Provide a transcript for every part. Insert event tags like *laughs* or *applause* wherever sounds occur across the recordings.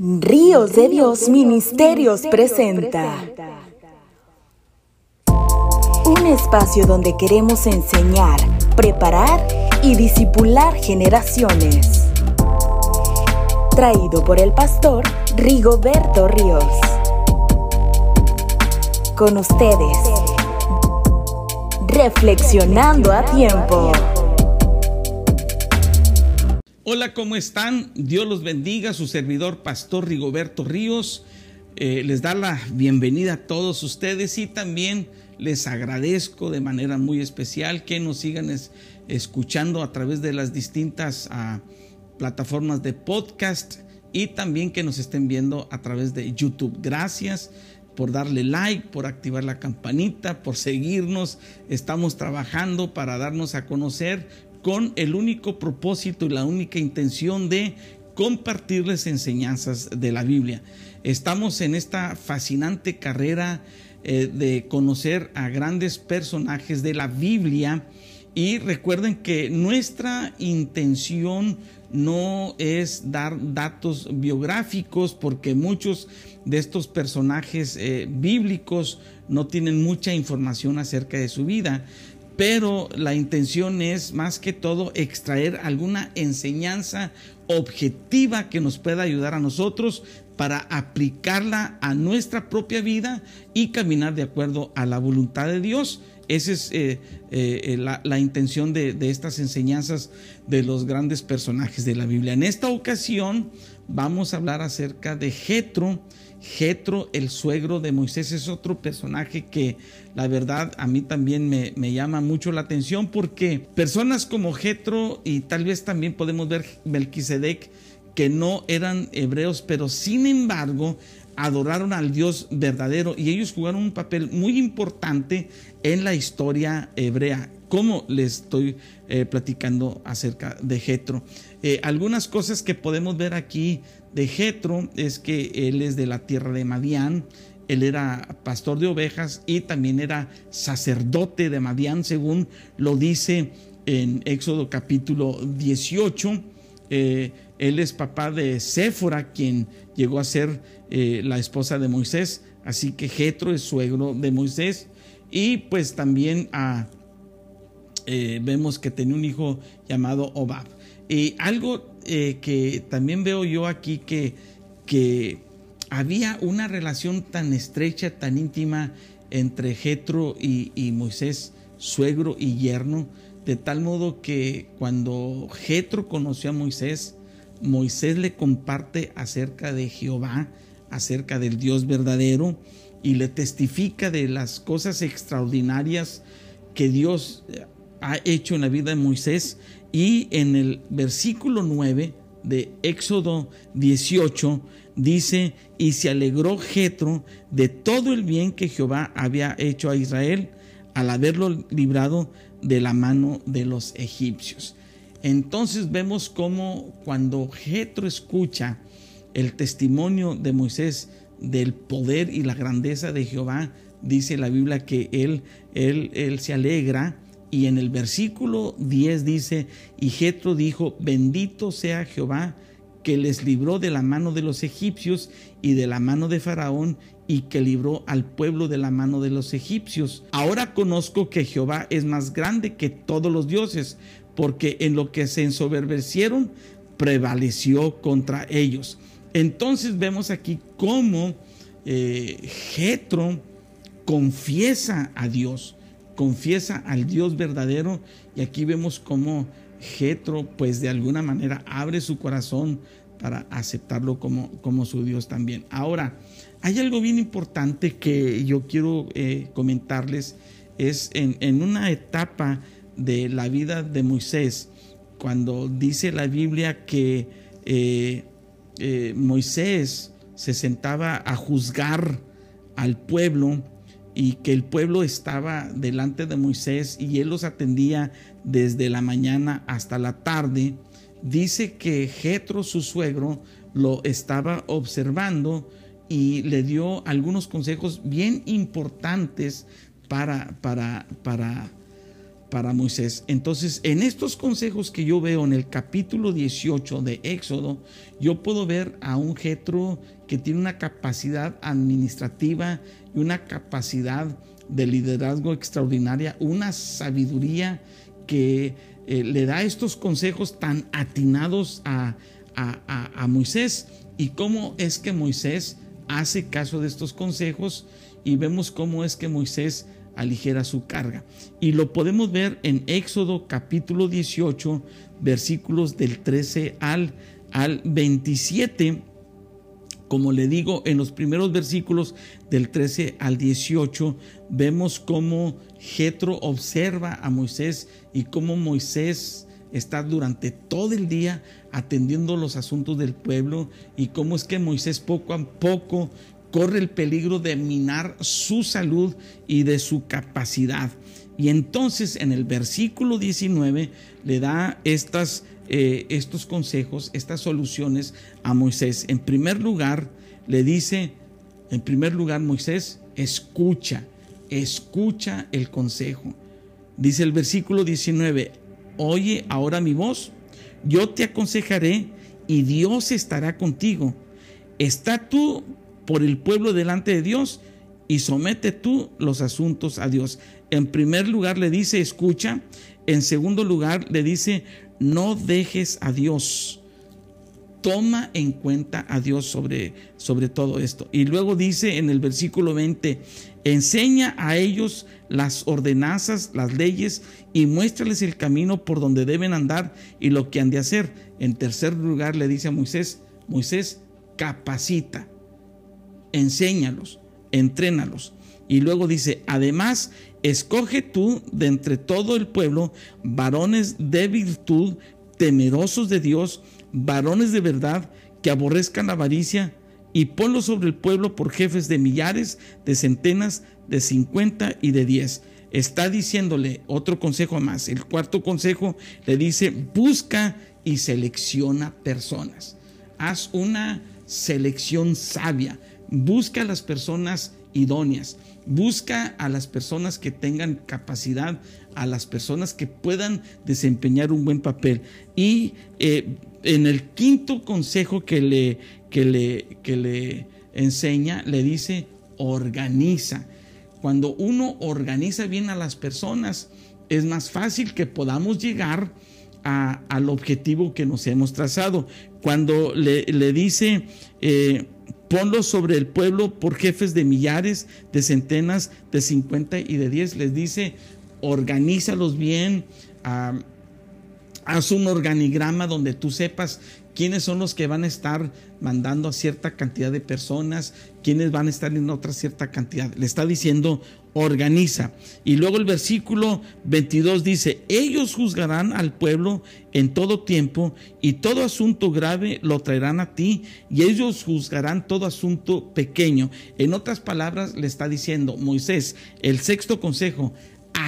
Ríos de Dios Ministerios presenta un espacio donde queremos enseñar, preparar y disipular generaciones. Traído por el pastor Rigoberto Ríos. Con ustedes, reflexionando a tiempo. Hola, ¿cómo están? Dios los bendiga. Su servidor, Pastor Rigoberto Ríos, eh, les da la bienvenida a todos ustedes y también les agradezco de manera muy especial que nos sigan escuchando a través de las distintas ah, plataformas de podcast y también que nos estén viendo a través de YouTube. Gracias por darle like, por activar la campanita, por seguirnos. Estamos trabajando para darnos a conocer con el único propósito y la única intención de compartirles enseñanzas de la Biblia. Estamos en esta fascinante carrera eh, de conocer a grandes personajes de la Biblia y recuerden que nuestra intención no es dar datos biográficos porque muchos de estos personajes eh, bíblicos no tienen mucha información acerca de su vida, pero la intención es más que todo extraer alguna enseñanza objetiva que nos pueda ayudar a nosotros para aplicarla a nuestra propia vida y caminar de acuerdo a la voluntad de Dios. Esa es eh, eh, la, intención de, de, estas enseñanzas de los grandes personajes de la Biblia. En esta ocasión vamos a hablar acerca de Jetro Jetro, el suegro de Moisés, es otro personaje que la verdad a mí también me, llama mucho la atención porque personas como Jetro y tal vez también podemos ver Melquisedec que no eran hebreos, pero sin embargo adoraron al Dios verdadero y ellos jugaron un papel muy importante en la historia hebrea. Como les estoy eh, platicando acerca de Jetro. Eh, algunas cosas que podemos ver aquí de Jetro es que él es de la tierra de Madián, él era pastor de ovejas y también era sacerdote de Madián, según lo dice en Éxodo capítulo 18. Eh, él es papá de Séfora, quien llegó a ser eh, la esposa de Moisés. Así que Jetro es suegro de Moisés. Y pues también ah, eh, vemos que tenía un hijo llamado Obab. Y algo eh, que también veo yo aquí que, que había una relación tan estrecha, tan íntima entre Jetro y, Moisés, suegro y yerno, de tal modo que cuando Jetro conoció a Moisés, Moisés le comparte acerca de Jehová, acerca del Dios verdadero, y le testifica de las cosas extraordinarias que Dios ha hecho en la vida de Moisés y en el versículo 9 de Éxodo 18 dice, y se alegró Jetro de todo el bien que Jehová había hecho a Israel al haberlo librado de la mano de los egipcios. Entonces vemos cómo cuando Jetro escucha el testimonio de Moisés del poder y la grandeza de Jehová, dice la Biblia que él, él, él se alegra y en el versículo 10 dice, y Jetro dijo, bendito sea Jehová que les libró de la mano de los egipcios y de la mano de Faraón y que libró al pueblo de la mano de los egipcios. Ahora conozco que Jehová es más grande que todos los dioses, porque en lo que se ensoberbecieron prevaleció contra ellos. Entonces vemos aquí cómo eh, Jetro confiesa a Dios confiesa al Dios verdadero y aquí vemos cómo Jetro pues de alguna manera abre su corazón para aceptarlo como, como su Dios también. Ahora, hay algo bien importante que yo quiero eh, comentarles, es en, una etapa de la vida de Moisés, cuando dice la Biblia que eh, eh, Moisés se sentaba a juzgar al pueblo, y que el pueblo estaba delante de Moisés y él los atendía desde la mañana hasta la tarde, dice que Jetro, su suegro, lo estaba observando y le dio algunos consejos bien importantes para, para, para, para Moisés. Entonces, en estos consejos que yo veo en el capítulo 18 de Éxodo, yo puedo ver a un Jetro que tiene una capacidad administrativa y una capacidad de liderazgo extraordinaria, una sabiduría que eh, le da estos consejos tan atinados a, a Moisés. Y cómo es que Moisés hace caso de estos consejos y vemos cómo es que Moisés aligera su carga. Y lo podemos ver en Éxodo capítulo 18, versículos del 13 al, al 27. Como le digo, en los primeros versículos del 13 al 18 vemos cómo Jetro observa a Moisés y cómo Moisés está durante todo el día atendiendo los asuntos del pueblo y cómo es que Moisés poco a poco corre el peligro de minar su salud y de su capacidad. Y entonces en el versículo 19 le da estas, eh, estos consejos, estas soluciones a Moisés. En primer lugar, le dice, en primer lugar, Moisés, escucha, escucha el consejo. Dice el versículo 19, oye ahora mi voz, yo te aconsejaré y Dios estará contigo. Está tú por el pueblo delante de Dios y somete tú los asuntos a Dios. En primer lugar le dice, escucha. En segundo lugar le dice, no dejes a Dios. Toma en cuenta a Dios sobre, sobre todo esto. Y luego dice en el versículo 20, enseña a ellos las ordenanzas, las leyes y muéstrales el camino por donde deben andar y lo que han de hacer. En tercer lugar le dice a Moisés, Moisés, capacita enséñalos, entrénalos. Y luego dice, además, escoge tú de entre todo el pueblo varones de virtud, temerosos de Dios, varones de verdad, que aborrezcan la avaricia, y ponlos sobre el pueblo por jefes de millares, de centenas, de cincuenta y de diez. Está diciéndole otro consejo más. El cuarto consejo le dice, busca y selecciona personas. Haz una selección sabia Busca a las personas idóneas, busca a las personas que tengan capacidad, a las personas que puedan desempeñar un buen papel. Y eh, en el quinto consejo que le, que le, que le enseña, le dice, organiza. Cuando uno organiza bien a las personas, es más fácil que podamos llegar al objetivo que nos hemos trazado. Cuando le, dice, eh, Ponlos sobre el pueblo por jefes de millares, de centenas, de cincuenta y de diez. Les dice, organízalos bien, haz un organigrama donde tú sepas quiénes son los que van a estar mandando a cierta cantidad de personas, quiénes van a estar en otra cierta cantidad. Le está diciendo, organiza. Y luego el versículo 22 dice, ellos juzgarán al pueblo en todo tiempo y todo asunto grave lo traerán a ti y ellos juzgarán todo asunto pequeño. En otras palabras, le está diciendo Moisés, el sexto consejo,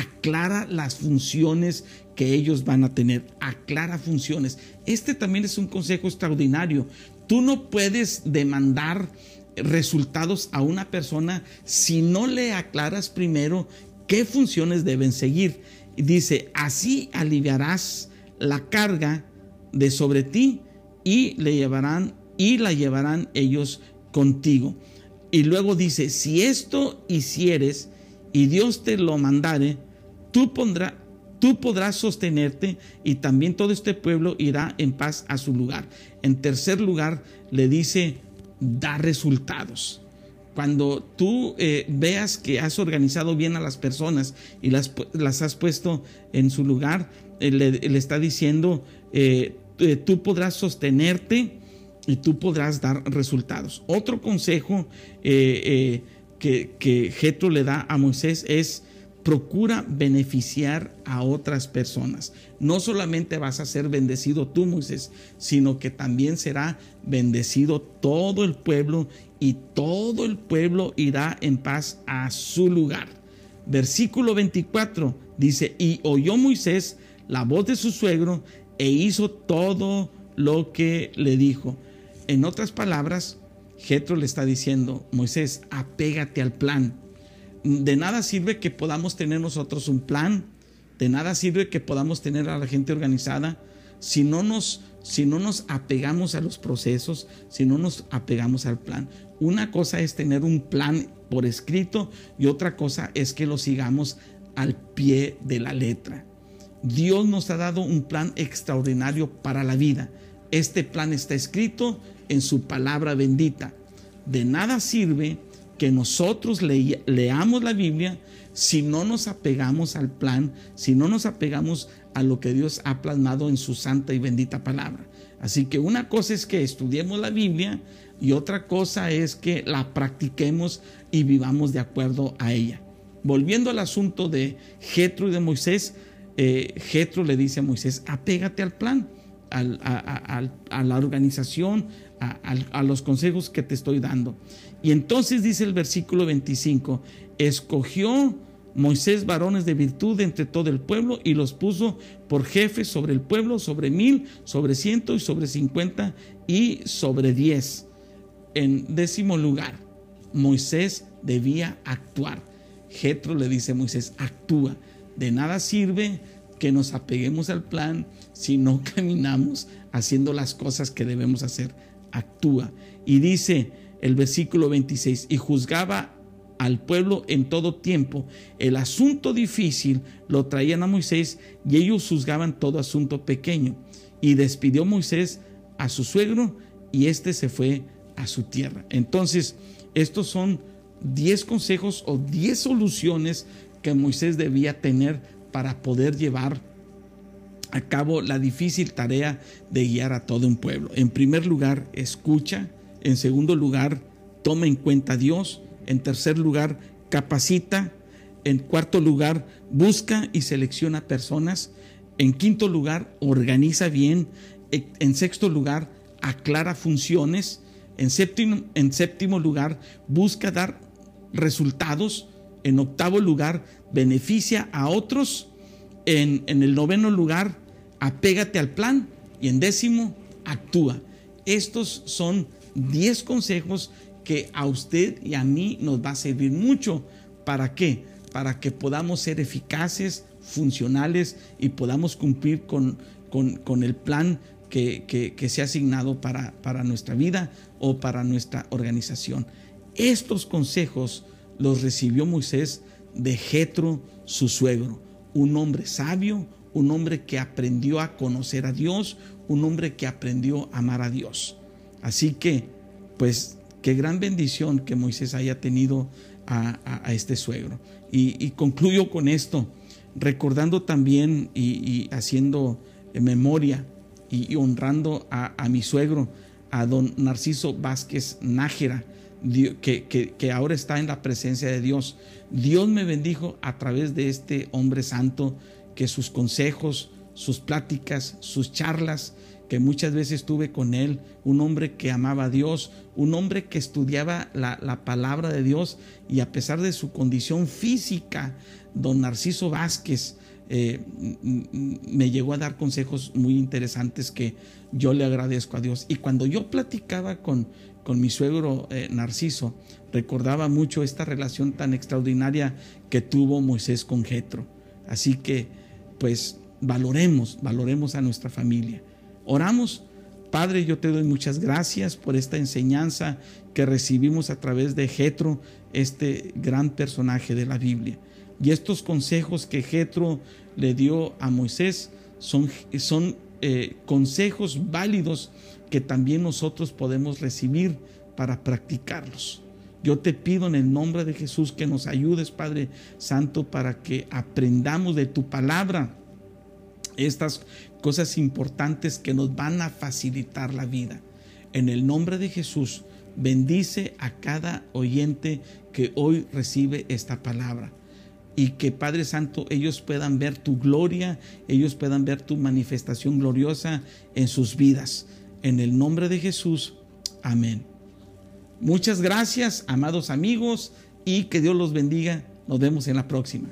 aclara las funciones que ellos van a tener, aclara funciones. Este también es un consejo extraordinario. Tú no puedes demandar resultados a una persona si no le aclaras primero qué funciones deben seguir. Dice, así aliviarás la carga de sobre ti y le llevarán y la llevarán ellos contigo. Y luego dice, si esto hicieres y Dios te lo mandare, tú, tú podrás sostenerte y también todo este pueblo irá en paz a su lugar. En tercer lugar, le dice, da resultados. Cuando tú eh, veas que has organizado bien a las personas y las, las has puesto en su lugar, eh, le, está diciendo, eh, tú podrás sostenerte y tú podrás dar resultados. Otro consejo que, que Jetro le da a Moisés es, procura beneficiar a otras personas. No solamente vas a ser bendecido tú, Moisés, sino que también será bendecido todo el pueblo y todo el pueblo irá en paz a su lugar. Versículo 24 dice, y oyó Moisés la voz de su suegro e hizo todo lo que le dijo. En otras palabras, Jetro le está diciendo, Moisés, apégate al plan de nada sirve que podamos tener nosotros un plan, De nada sirve que podamos tener a la gente organizada si no nos, si no nos apegamos a los procesos, si no nos apegamos al plan. Una cosa es tener un plan por escrito y otra cosa es que lo sigamos al pie de la letra. Dios nos ha dado un plan extraordinario para la vida. Este plan está escrito en su palabra bendita. De nada sirve que nosotros leamos la Biblia si no nos apegamos al plan, si no nos apegamos a lo que Dios ha plasmado en su santa y bendita palabra. Así que una cosa es que estudiemos la Biblia y otra cosa es que la practiquemos y vivamos de acuerdo a ella. Volviendo al asunto de Jetro y de Moisés, eh, Jetro le dice a Moisés, apégate al plan, a, la organización, a, los consejos que te estoy dando. Y entonces dice el versículo 25, escogió Moisés varones de virtud entre todo el pueblo y los puso por jefes sobre el pueblo, sobre mil, sobre ciento y sobre cincuenta y sobre diez. En décimo lugar, Moisés debía actuar. Jetro le dice a Moisés, actúa. De nada sirve que nos apeguemos al plan si no *laughs* caminamos haciendo las cosas que debemos hacer. Actúa. Y dice el versículo 26, y juzgaba al pueblo en todo tiempo. El asunto difícil lo traían a Moisés y ellos juzgaban todo asunto pequeño. Y despidió Moisés a su suegro y éste se fue a su tierra. Entonces, estos son 10 consejos o 10 soluciones que Moisés debía tener para poder llevar a cabo la difícil tarea de guiar a todo un pueblo. En primer lugar, escucha. En segundo lugar, toma en cuenta a Dios. En tercer lugar, capacita. En cuarto lugar, busca y selecciona personas. En quinto lugar, organiza bien. En sexto lugar, aclara funciones. En séptimo, en séptimo lugar, busca dar resultados. En octavo lugar, beneficia a otros. En, el noveno lugar, apégate al plan. Y en décimo, actúa. Estos son 10 consejos que a usted y a mí nos va a servir mucho. ¿Para qué? Para que podamos ser eficaces, funcionales y podamos cumplir con, con, el plan que, que, se ha asignado para, para nuestra vida o para nuestra organización. Estos consejos los recibió Moisés de Jetro, su suegro, un hombre sabio, un hombre que aprendió a conocer a Dios, un hombre que aprendió a amar a Dios. Así que, pues, qué gran bendición que Moisés haya tenido a, este suegro. Y, concluyo con esto, recordando también y, haciendo memoria y, honrando a, a, mi suegro, a don Narciso Vázquez Nájera, que, ahora está en la presencia de Dios. Dios me bendijo a través de este hombre santo, que sus consejos, sus pláticas, sus charlas, que muchas veces tuve con él, un hombre que amaba a Dios, un hombre que estudiaba la, palabra de Dios y a pesar de su condición física, don Narciso Vázquez eh, me llegó a dar consejos muy interesantes que yo le agradezco a Dios. Y cuando yo platicaba con, con mi suegro eh, Narciso, recordaba mucho esta relación tan extraordinaria que tuvo Moisés con Jetro. Así que, pues, valoremos, valoremos a nuestra familia. Oramos. Padre, yo te doy muchas gracias por esta enseñanza que recibimos a través de Jetro, este gran personaje de la Biblia. Y estos consejos que Jetro le dio a Moisés son, son eh, consejos válidos que también nosotros podemos recibir para practicarlos. Yo te pido en el nombre de Jesús que nos ayudes, Padre Santo, para que aprendamos de tu palabra estas cosas importantes que nos van a facilitar la vida. En el nombre de Jesús, bendice a cada oyente que hoy recibe esta palabra. Y que Padre Santo, ellos puedan ver tu gloria, ellos puedan ver tu manifestación gloriosa en sus vidas. En el nombre de Jesús, amén. Muchas gracias, amados amigos, y que Dios los bendiga. Nos vemos en la próxima.